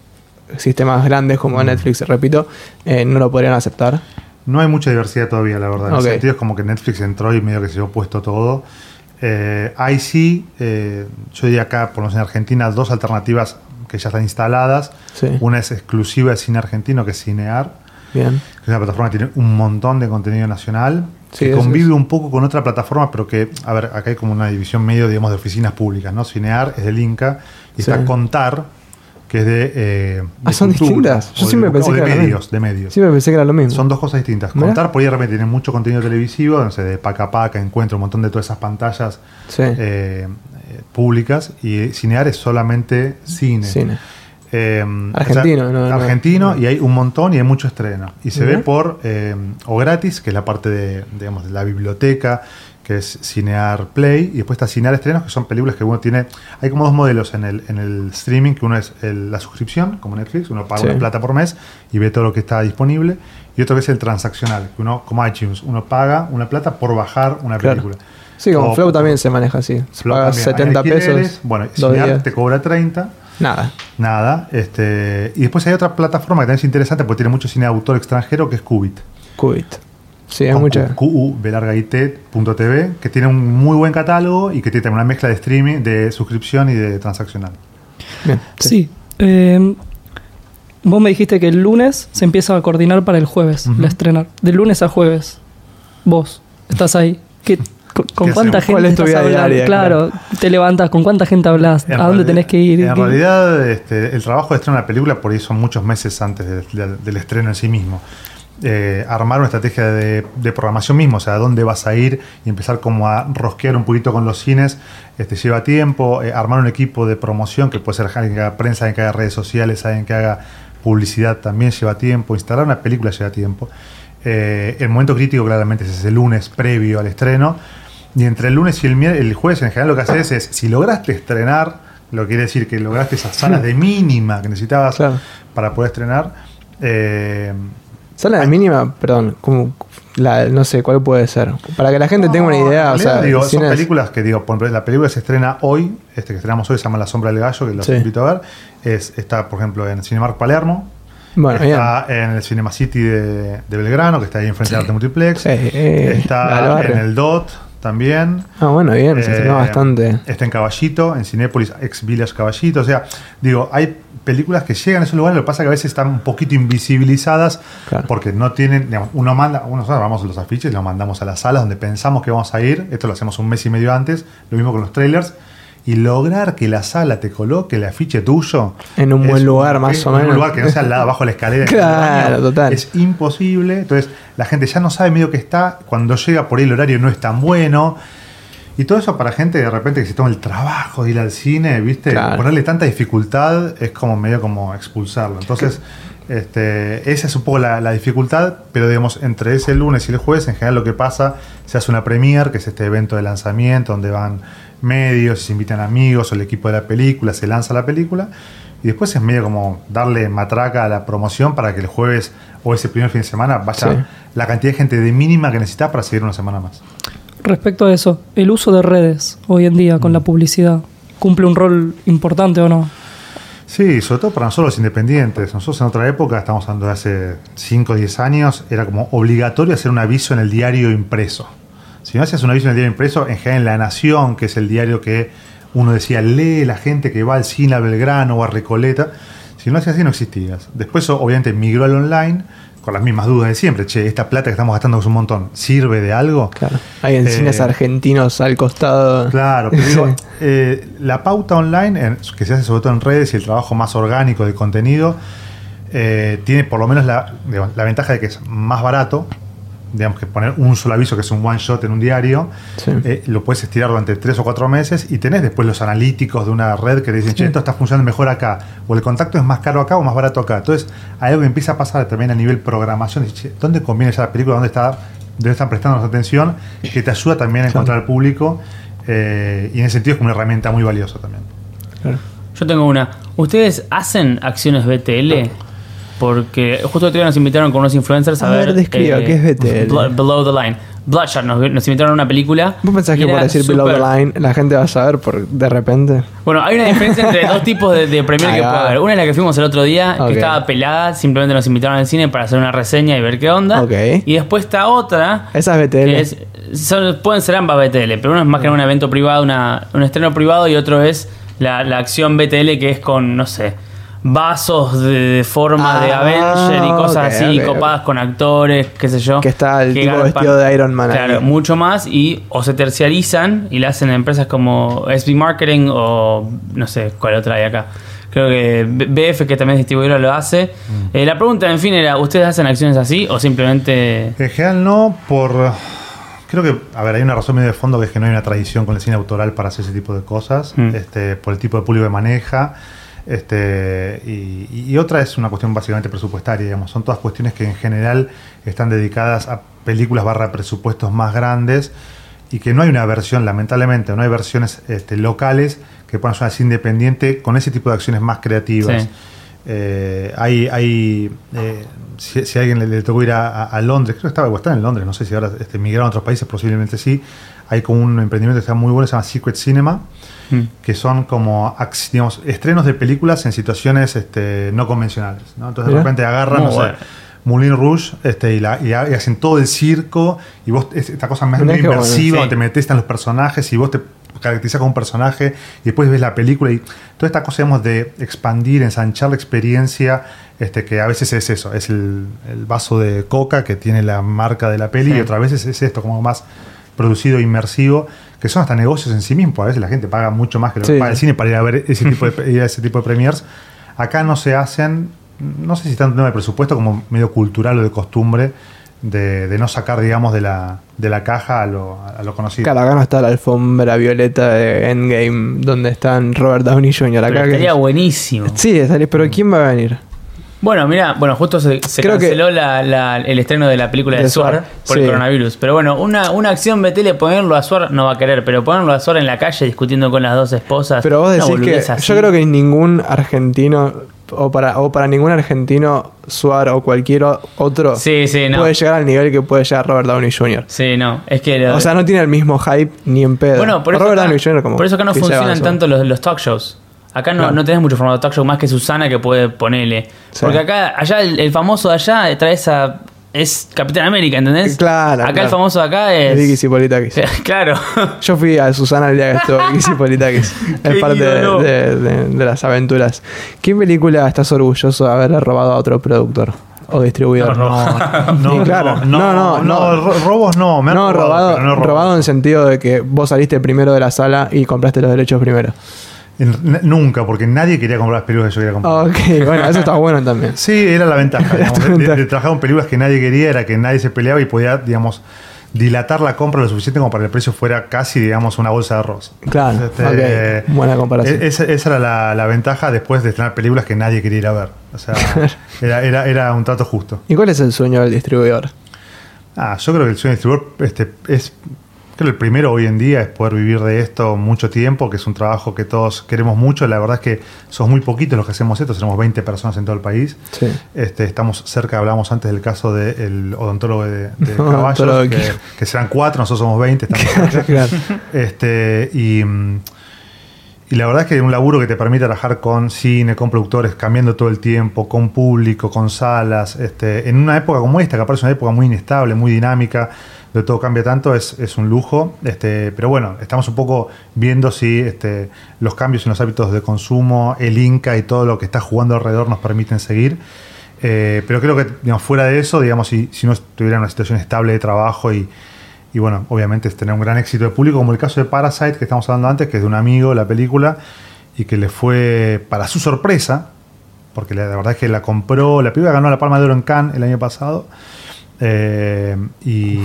sistemas grandes como Mm. Netflix, repito, eh, no lo podrían aceptar. No hay mucha diversidad todavía, la verdad. En ese sentido es como que Netflix entró y medio que se llevó puesto todo. Eh, hay sí, eh, yo diría acá, por lo menos en Argentina, dos alternativas que ya están instaladas. Sí. Una es exclusiva de cine argentino, que es Cinear, Bien. es una plataforma que tiene un montón de contenido nacional, Sí, que convive es. un poco con otra plataforma, pero que, a ver, acá hay como una división medio, digamos, de oficinas públicas, ¿no? Cinear es del Inca y Sí. está Contar, que es de... eh, de Ah, son cultura, distintas. Yo o de- siempre pensé de que lo medios, de medios. Siempre pensé que era lo mismo. Son dos cosas distintas. Mirá. Contar por ahí de repente tiene mucho contenido televisivo, no sé, de paca a paca, encuentro un montón de todas esas pantallas Sí. eh, eh, públicas y Cinear es solamente cine. Cine. Eh, Argentino, no, no. argentino y hay un montón y hay mucho estreno. Y se ve por eh, o gratis, que es la parte de, digamos, de la biblioteca, que es Cinear Play, y después está Cinear Estrenos, que son películas que uno tiene. Hay como dos modelos en el, en el streaming, que uno es el- la suscripción, como Netflix, uno paga Sí. una plata por mes y ve todo lo que está disponible, y otro que es el transaccional, que uno, como iTunes, uno paga una plata por bajar una Claro. Sí, como O- Flow también se maneja así. Se Flow paga también. 70 Hay alquileres, pesos. Bueno, Cinear te cobra 30. Nada. Nada. Este, y después hay otra plataforma que también es interesante porque tiene mucho cine de autor extranjero que es Qubit. Qubit. Sí, es Con mucha. Q- QU, B larga I T, punto TV, que tiene un muy buen catálogo y que tiene una mezcla de streaming, de suscripción y de transaccional. Bien. Sí. Eh, vos me dijiste que el lunes se empieza a coordinar para el jueves, la estrenar. De lunes a jueves. Vos estás ahí. ¿Qué- con, con ¿Qué cuánta hacemos? gente ¿Cuál es tu estás vida hablando? diaria? Claro, te levantas, ¿con cuánta gente hablas? ¿A dónde tenés que ir? En ¿Qué- realidad, este, el trabajo de estrenar una película por ahí son muchos meses antes de- de- del estreno en sí mismo. Eh, armar una estrategia de, de programación mismo, o sea, a dónde vas a ir y empezar como a rosquear un poquito con los cines, este, lleva tiempo. Eh, armar un equipo de promoción, que puede ser alguien que haga prensa, alguien que haga redes sociales, alguien que haga publicidad también lleva tiempo. Instalar una película lleva tiempo. Eh, el momento crítico claramente es ese lunes previo al estreno. Y entre el lunes y el, el jueves en general lo que haces es, si lograste estrenar, lo que quiere decir que lograste esas salas de mínima que necesitabas Claro. para poder estrenar, eh, Sala de mínima, perdón, como la, no sé cuál puede ser. Para que la gente tenga una idea, o sea, digo, son películas que digo, por ejemplo, la película se estrena hoy, este que estrenamos hoy se llama La sombra del gallo, que los Sí. invito a ver. Es, está, por ejemplo, en Cinemark Palermo, Bueno, bien. está en el Cinema City de, de Belgrano, que está ahí enfrente de Arte Multiplex. Sí, eh, del está en el DOT también. Ah, bueno, bien, se Eh, bastante. Está en Caballito, en Cinépolis, ex Village Caballito. O sea, digo, hay películas que llegan a esos lugares, lo que pasa es que a veces están un poquito invisibilizadas Claro. porque no tienen, digamos, uno manda, uno nosotros vamos los afiches, los mandamos a las salas donde pensamos que vamos a ir, esto lo hacemos un mes y medio antes, lo mismo con los trailers, y lograr que la sala te coloque el afiche tuyo En un buen lugar, más o en menos. un lugar que no sea al lado, abajo de la escalera. en Claro, total. Es imposible, entonces la gente ya no sabe medio que está, cuando llega por ahí el horario no es tan bueno. Y todo eso para gente de repente que se toma el trabajo de ir al cine, ¿viste? Claro. Ponerle tanta dificultad es como medio como expulsarlo. Entonces, este, esa es un poco la, la dificultad, pero digamos, entre ese lunes y el jueves, en general lo que pasa, se hace una premiere, que es este evento de lanzamiento, donde van medios, se invitan amigos o el equipo de la película, se lanza la película. Y después es medio como darle matraca a la promoción para que el jueves o ese primer fin de semana vaya Sí. la cantidad de gente de mínima que necesitas para seguir una semana más. Respecto a eso, el uso de redes hoy en día con la publicidad, ¿cumple un rol importante o no? Sí, sobre todo para nosotros los independientes. Nosotros en otra época, estamos hablando de hace 5 o 10 años, era como obligatorio hacer un aviso en el diario impreso. Si no hacías un aviso en el diario impreso, en general en La Nación, que es el diario que uno decía, lee la gente que va al cine a Belgrano o a Recoleta. Si no hacía así, no existías. Después, obviamente, migró al online con las mismas dudas de siempre. Che, esta plata que estamos gastando es un montón, ¿sirve de algo? Claro. Hay en Eh, cines argentinos al costado. Claro, pero digo, eh, la pauta online, en- que se hace sobre todo en redes y el trabajo más orgánico de contenido, eh, tiene por lo menos la, digamos, la ventaja de que es más barato. Digamos que poner un solo aviso que es un one shot en un diario, Sí. eh, lo puedes estirar durante tres o cuatro meses y tenés después los analíticos de una red que te dicen, che, esto está funcionando mejor acá, o el contacto es más caro acá o más barato acá. Entonces, hay algo que empieza a pasar también a nivel programación, che, ¿dónde conviene ya la película? ¿Dónde está? ¿Dónde están prestando atención? Que te ayuda también a encontrar al público eh, y en ese sentido es como una herramienta muy valiosa también. Claro. Yo tengo una. ¿Ustedes hacen acciones BTL? Porque justo otro día nos invitaron con unos influencers a, A ver, describa, ¿qué es BTL? Below the Line. Bloodshot nos, nos invitaron a una película. ¿Vos pensás que por decir below the line la gente va a saber por de repente? Bueno, hay una diferencia entre dos tipos de, de premier que puede haber. Una es la que fuimos el otro día, que estaba pelada, simplemente nos invitaron al cine para hacer una reseña y ver qué onda. Ok. Y después está otra, Esa es BTL. que es, son- pueden ser ambas BTL, pero uno es más que un evento privado, una, un estreno privado, y otro es la, la acción BTL que es con, no sé, vasos de, de forma de Ah, Avenger y cosas así, ok, copadas con actores, qué sé yo. Que está el que tipo garpan. vestido de Iron Man ahí. Claro, mucho más y o se terciarizan y la hacen en empresas como SB Marketing o no sé cuál otra hay acá. Creo que BF, que también es distribuidora, lo hace. Mm. Eh, la pregunta, en fin, era: ¿ustedes hacen acciones así o simplemente.? En general no, por... Creo que, a ver, hay una razón medio de fondo que es que no hay una tradición con el cine autoral para hacer ese tipo de cosas, Mm. este, por el tipo de público que maneja. Este, y, y otra es una cuestión básicamente presupuestaria, digamos. Son todas cuestiones que en general están dedicadas a películas barra presupuestos más grandes y que no hay una versión, lamentablemente, no hay versiones este, locales que puedan ser independiente con ese tipo de acciones más creativas. Sí. Eh, hay, hay eh, si, si a alguien le, le tocó ir a, Londres, creo que estaba, o está en Londres, no sé si ahora este, migraron a otros países, posiblemente sí. Hay como un emprendimiento que está muy bueno, se llama Secret Cinema, Mm. que son como digamos, estrenos de películas en situaciones este, no convencionales. ¿no? Entonces de repente agarran, no sé, bueno. Moulin Rouge este, y, la- y ha- y hacen todo el circo y vos, es- esta cosa más muy bueno, inmersiva, sí. donde te metes en los personajes y vos te caracterizas como un personaje y después ves la película y toda esta cosa digamos, de expandir, ensanchar la experiencia, este, que a veces es eso, es el, el vaso de coca que tiene la marca de la peli Sí. y otras veces es esto, como más producido, inmersivo, que son hasta negocios en sí mismos. A veces la gente paga mucho más que lo que Sí. paga el cine para ir a ver ese tipo de, ir a ese tipo de premiers. Acá no se hacen, no sé si tanto tema de presupuesto como medio cultural o de costumbre, de, de no sacar, digamos, de la, de la caja a lo, a lo conocido. Claro, acá no está la alfombra violeta de Endgame donde están Robert Downey Jr. Acá Pero que- estaría buenísimo. Sí, estaría- pero ¿quién va a venir? Bueno, mira, bueno, justo se, canceló la- la- el estreno de la película de, De Suar Suar, por sí. el coronavirus. Pero bueno, una, una acción BTL, ponerlo a Suar no va a querer, pero ponerlo a Suar en la calle discutiendo con las dos esposas. Pero vos decís que así. yo creo que ningún argentino o para o para ningún argentino Suar o cualquier otro Sí, sí, no. puede llegar al nivel que puede llegar Robert Downey Jr. Sí, no, es que... lo- O sea, no tiene el mismo hype ni en pedo. Bueno, por eso, Robert acá, Downey Jr. como por eso acá no funcionan tanto los, los talk shows. Acá no, Claro. no tenés mucho formato talk show más que Susana que puede ponerle. Sí. Porque acá, allá el, el famoso de allá trae esa. Es Capitán América, ¿entendés? Claro, Acá claro. el famoso de acá es. Vicky Cipolitakis. claro. Yo fui a Susana el día que estuvo Vicky Cipolitakis. Es parte de, de- de las aventuras. ¿Qué película estás orgulloso de haberle robado a otro productor o distribuidor? No, no, Sí, claro. no, no, No, no, no. ro- robos no, me han No, robado, pero no robado, en el sentido de que vos saliste primero de la sala y compraste los derechos primero. En- nunca, porque nadie quería comprar las películas que yo quería comprar. Ok, bueno, eso está bueno también. Sí, era la ventaja. Digamos, de, de- ventaja. de trabajar con películas que nadie quería, era que nadie se peleaba y podía, digamos, dilatar la compra lo suficiente como para que el precio fuera casi, digamos, una bolsa de arroz. Claro, Este, buena comparación. e- Esa, esa era la, la ventaja después de estrenar películas que nadie quería ir a ver. O sea, era, era, era un trato justo. ¿Y cuál es el sueño del distribuidor? Ah, yo creo que el sueño distribuidor este, es. Creo que el primero hoy en día es poder vivir de esto mucho tiempo, que es un trabajo que todos queremos mucho. La verdad es que somos muy poquitos los que hacemos esto, somos 20 personas en todo el país. Sí. Este, estamos cerca, hablamos antes del caso del odontólogo de, de caballos, que, serán cuatro, nosotros somos 20, estamos cerca. Claro. Este, y, mm, Y la verdad es que un laburo que te permite trabajar con cine, con productores, cambiando todo el tiempo, con público, con salas. Este, en una época como esta, que aparece una época muy inestable, muy dinámica, de todo cambia tanto, es, un lujo. Este, pero bueno, estamos un poco viendo si este, los cambios en los hábitos de consumo, el Inca y todo lo que está jugando alrededor nos permiten seguir. Eh, pero creo que digamos, fuera de eso, digamos, si no estuviera en una situación estable de trabajo y, y bueno, obviamente es tener un gran éxito de público, como el caso de Parasite que estamos hablando antes, que es de un amigo la película, y que le fue, para su sorpresa, porque la, la verdad es que la compró, la película ganó la Palma de Oro en Cannes el año pasado, eh, y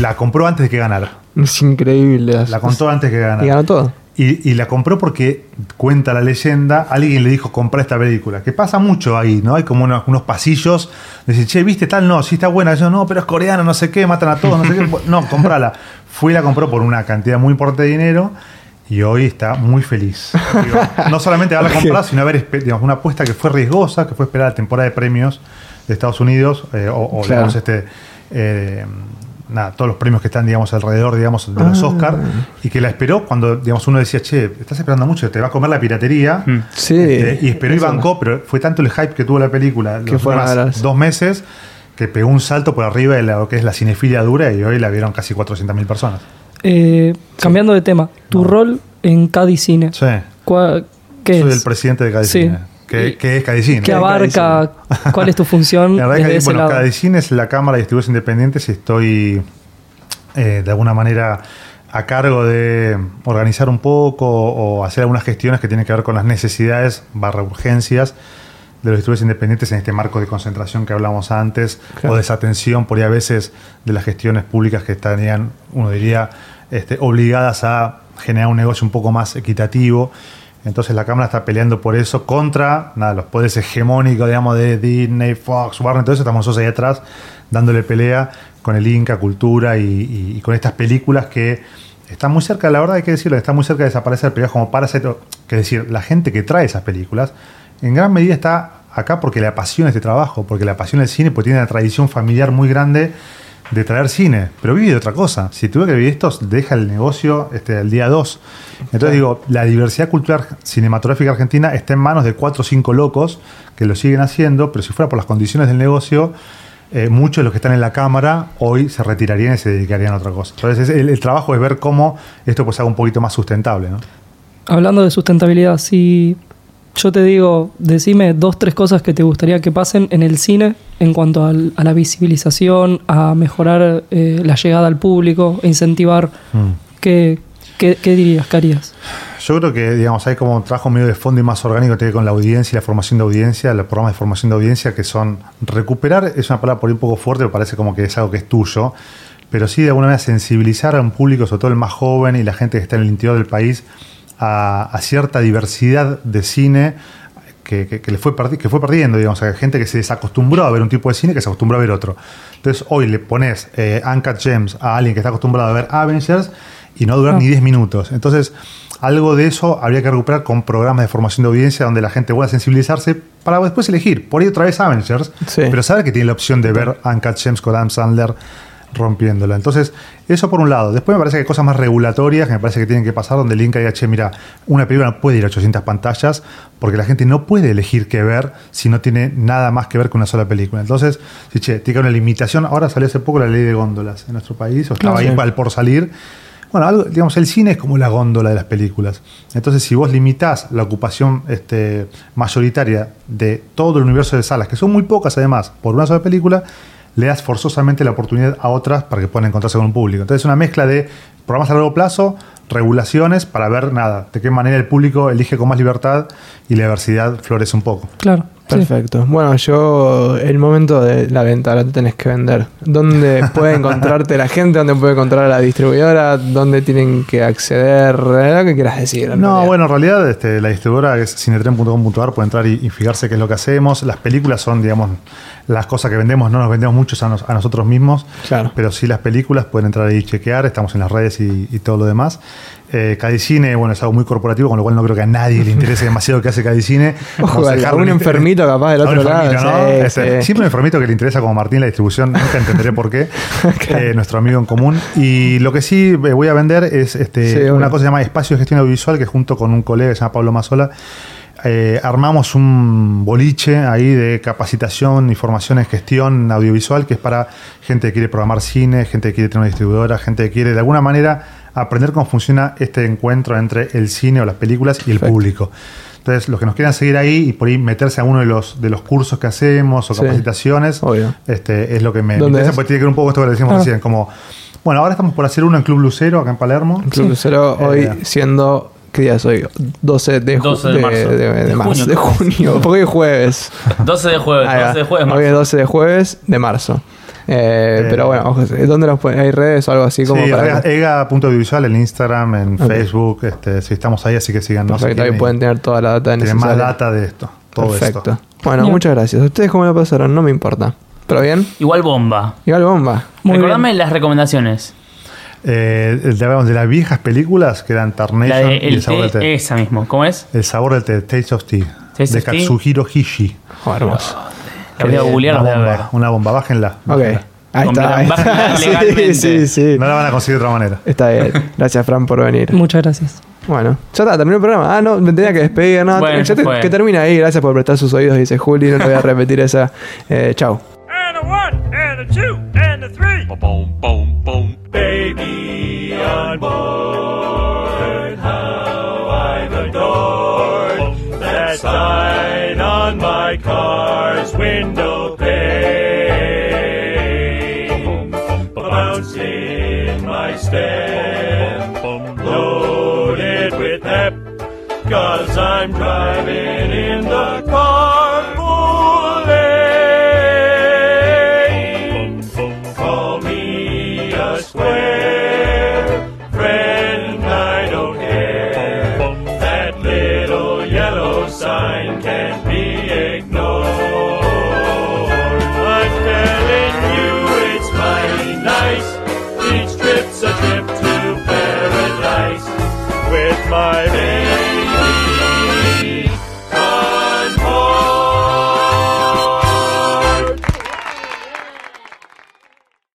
la compró antes de que ganara. Es increíble. La contó antes de que ganara. Y ganó todo. Y, y la compró porque cuenta la leyenda, alguien le dijo comprar esta película, que pasa mucho ahí, ¿no? Hay como unos, unos pasillos, decir, che, ¿viste tal? No, sí está buena, yo no, pero es coreana, no sé qué, matan a todos, no sé qué. No, comprala. Fui y la compró por una cantidad muy importante de dinero y hoy está muy feliz. Digo, no solamente haberla comprado, sino haber digamos, una apuesta que fue riesgosa, que fue esperar la temporada de premios de Estados Unidos, eh, o, o, Claro. digamos, este, eh, nada, todos los premios que están, digamos, alrededor, digamos, de los Ah. Oscar, y que la esperó cuando, digamos, uno decía, che, estás esperando mucho, te va a comer la piratería. Mm. Sí. Este, y esperó y bancó, pero fue tanto el hype que tuvo la película Que los fue malas. dos meses que pegó un salto por arriba de lo que es la cinefilia dura y hoy la vieron casi 400.000 personas. Eh, cambiando de tema, tu rol en Cadicine. Sí. ¿Cuál- ¿Qué Soy es? el presidente de Sí. Cadicine. Que, que es Cadicine. ¿Qué abarca? ¿Cuál es tu función La verdad que, bueno, lado? Cadicine es la Cámara de Distribuidores Independientes y estoy eh, de alguna manera a cargo de organizar un poco o hacer algunas gestiones que tienen que ver con las necesidades barra urgencias de los distribuidores independientes en este marco de concentración que hablamos antes Claro. o desatención por ahí a veces de las gestiones públicas que estarían, uno diría, este, obligadas a generar un negocio un poco más equitativo. Entonces la Cámara está peleando por eso contra nada, los poderes hegemónicos, digamos, de Disney, Fox, Warner, todo eso. Estamos nosotros ahí atrás dándole pelea con el Inca, Cultura y, con estas películas que están muy cerca, la verdad hay que decirlo, están muy cerca de desaparecer películas como Parasite. Que decir, la gente que trae esas películas en gran medida está acá porque le apasiona este trabajo, porque le apasiona el cine, porque tiene una tradición familiar muy grande de traer cine, pero vive de otra cosa. Si tuve que vivir esto, deja el negocio este, el día 2. Entonces digo, la diversidad cultural cinematográfica argentina está en manos de cuatro o cinco locos que lo siguen haciendo, pero si fuera por las condiciones del negocio, eh, muchos de los que están en la cámara hoy se retirarían y se dedicarían a otra cosa. Entonces el, el trabajo es ver cómo esto pues haga un poquito más sustentable. ¿no? Hablando de sustentabilidad, si yo te digo, decime dos, tres cosas que te gustaría que pasen en el cine en cuanto al- a la visibilización, a mejorar eh, la llegada al público, a incentivar, Mm. ¿qué, qué, qué dirías, qué harías? Yo creo que, digamos, hay como un trabajo medio de fondo y más orgánico que tiene con la audiencia y la formación de audiencia, los programas de formación de audiencia que son recuperar, es una palabra por ahí un poco fuerte, me parece como que es algo que es tuyo, pero sí de alguna manera sensibilizar a un público, sobre todo el más joven y la gente que está en el interior del país, a, a cierta diversidad de cine que, que- que le fue que fue perdiendo, digamos, a gente que se desacostumbró a ver un tipo de cine que se acostumbró a ver otro. Entonces hoy le pones eh, Uncut Gems a alguien que está acostumbrado a ver Avengers y no durar ni 10 minutos. Entonces, algo de eso habría que recuperar con programas de formación de audiencia donde la gente pueda sensibilizarse para después elegir. Por ahí otra vez Avengers, Sí. pero saber que tiene la opción de ver Uncut Gems con Adam Sandler rompiéndola. Entonces, eso por un lado. Después me parece que hay cosas más regulatorias que me parece que tienen que pasar donde el Inca diga, che, mira, una película no puede ir a 800 pantallas porque la gente no puede elegir qué ver si no tiene nada más que ver con una sola película. Entonces, sí, che, tiene que haber una limitación. Ahora salió hace poco la ley de góndolas en nuestro país, o estaba Claro, ahí sí. al por salir. Bueno, algo, digamos, el cine es como la góndola de las películas. Entonces, si vos limitás la ocupación este, mayoritaria de todo el universo de salas, que son muy pocas además, por una sola película, le das forzosamente la oportunidad a otras para que puedan encontrarse con un público. Entonces, es una mezcla de programas a largo plazo, regulaciones para ver nada, de qué manera el público elige con más libertad y la diversidad florece un poco. Claro. Perfecto. Bueno, yo, el momento de la venta, ahora te tenés que vender. ¿Dónde puede encontrarte la gente? ¿Dónde puede encontrar a la distribuidora? ¿Dónde tienen que acceder? Lo que quieras decir. No, realidad. bueno, en realidad este, la distribuidora es cinetren.com.ar, puede entrar y, y fijarse qué es lo que hacemos. Las películas son, digamos, las cosas que vendemos, no nos vendemos muchos a, nos- a nosotros mismos, Claro. pero sí las películas pueden entrar ahí y chequear, estamos en las redes y, y todo lo demás. Eh, Cadicine, bueno, es algo muy corporativo, con lo cual no creo que a nadie le interese demasiado que hace Cadicine. Ojo, a dejar un enfermito capaz del otro lado. enfermito, ¿no? sí, Este, sí. Siempre un enfermito que le interesa como Martín la distribución, nunca entenderé por qué. Eh, nuestro amigo en común. Y lo que sí eh, voy a vender es este, Sí, una bueno. cosa que se llama Espacio de Gestión Audiovisual, que junto con un colega que se llama Pablo Mazola, eh, armamos un boliche ahí de capacitación y formación en gestión audiovisual, que es para gente que quiere programar cine, gente que quiere tener una distribuidora, gente que quiere de alguna manera aprender cómo funciona este encuentro entre el cine o las películas y el Perfecto. público. Entonces, los que nos quieran seguir ahí y por ahí meterse a uno de los, de los cursos que hacemos o Sí. capacitaciones, Obvio. este, es lo que me, me ¿Dónde interesa, es? porque tiene que ver un poco esto que decíamos Ah. recién, como, bueno, ahora estamos por hacer uno en Club Lucero, acá en Palermo. Club Lucero hoy Eh. siendo. ¿Qué día es hoy? 12 de, ju- 12 de marzo. de, de De marzo, junio, junio. Porque hoy es jueves. 12 de jueves, Ahí va. 12 de jueves, Hoy marzo. es 12 de jueves de marzo. Eh, Eh. pero bueno, ojo, ¿dónde los pueden? ¿Hay redes o algo así como Sí, para Ega- Ega.audiovisual en Instagram, en Ok. Facebook, este, si estamos ahí, así que síganos. Perfecto, si ahí pueden tener toda la data y tienen necesaria. más data de esto, todo Perfecto. esto. Bueno, Bien. muchas gracias. ¿Ustedes cómo lo pasaron? No me importa. ¿Pero bien? Igual bomba. Igual bomba. Muy Recordame bien. las recomendaciones. Eh, de, hablamos de las viejas películas que eran La Tarnation y el sabor del té, esa mismo. ¿Cómo es? El sabor del té, Taste of Tea, Taste de of Tea. Katsuhiro Hishi. Oh, hermoso. La voy a googlear, una bomba, una bomba, bájenla. Ok. bájenla. Ahí está. Completan- ahí está. bajan sí, legalmente. sí, sí. No la van a conseguir de otra manera. Está bien. Gracias, Fran, por venir. Muchas gracias. Bueno, ya está, terminó el programa. Ah, no, me tenía que despedir. No, Bueno, ya te- que termine ahí. Gracias por prestar sus oídos, dice Juli. No te voy a repetir esa. Eh, chau. and a one, and a two, and a three. Boom, boom, boom. Baby on board, how I've adored that sign on my car's window pane. Bouncing my step, loaded with pep. Cause I'm driving in the my baby.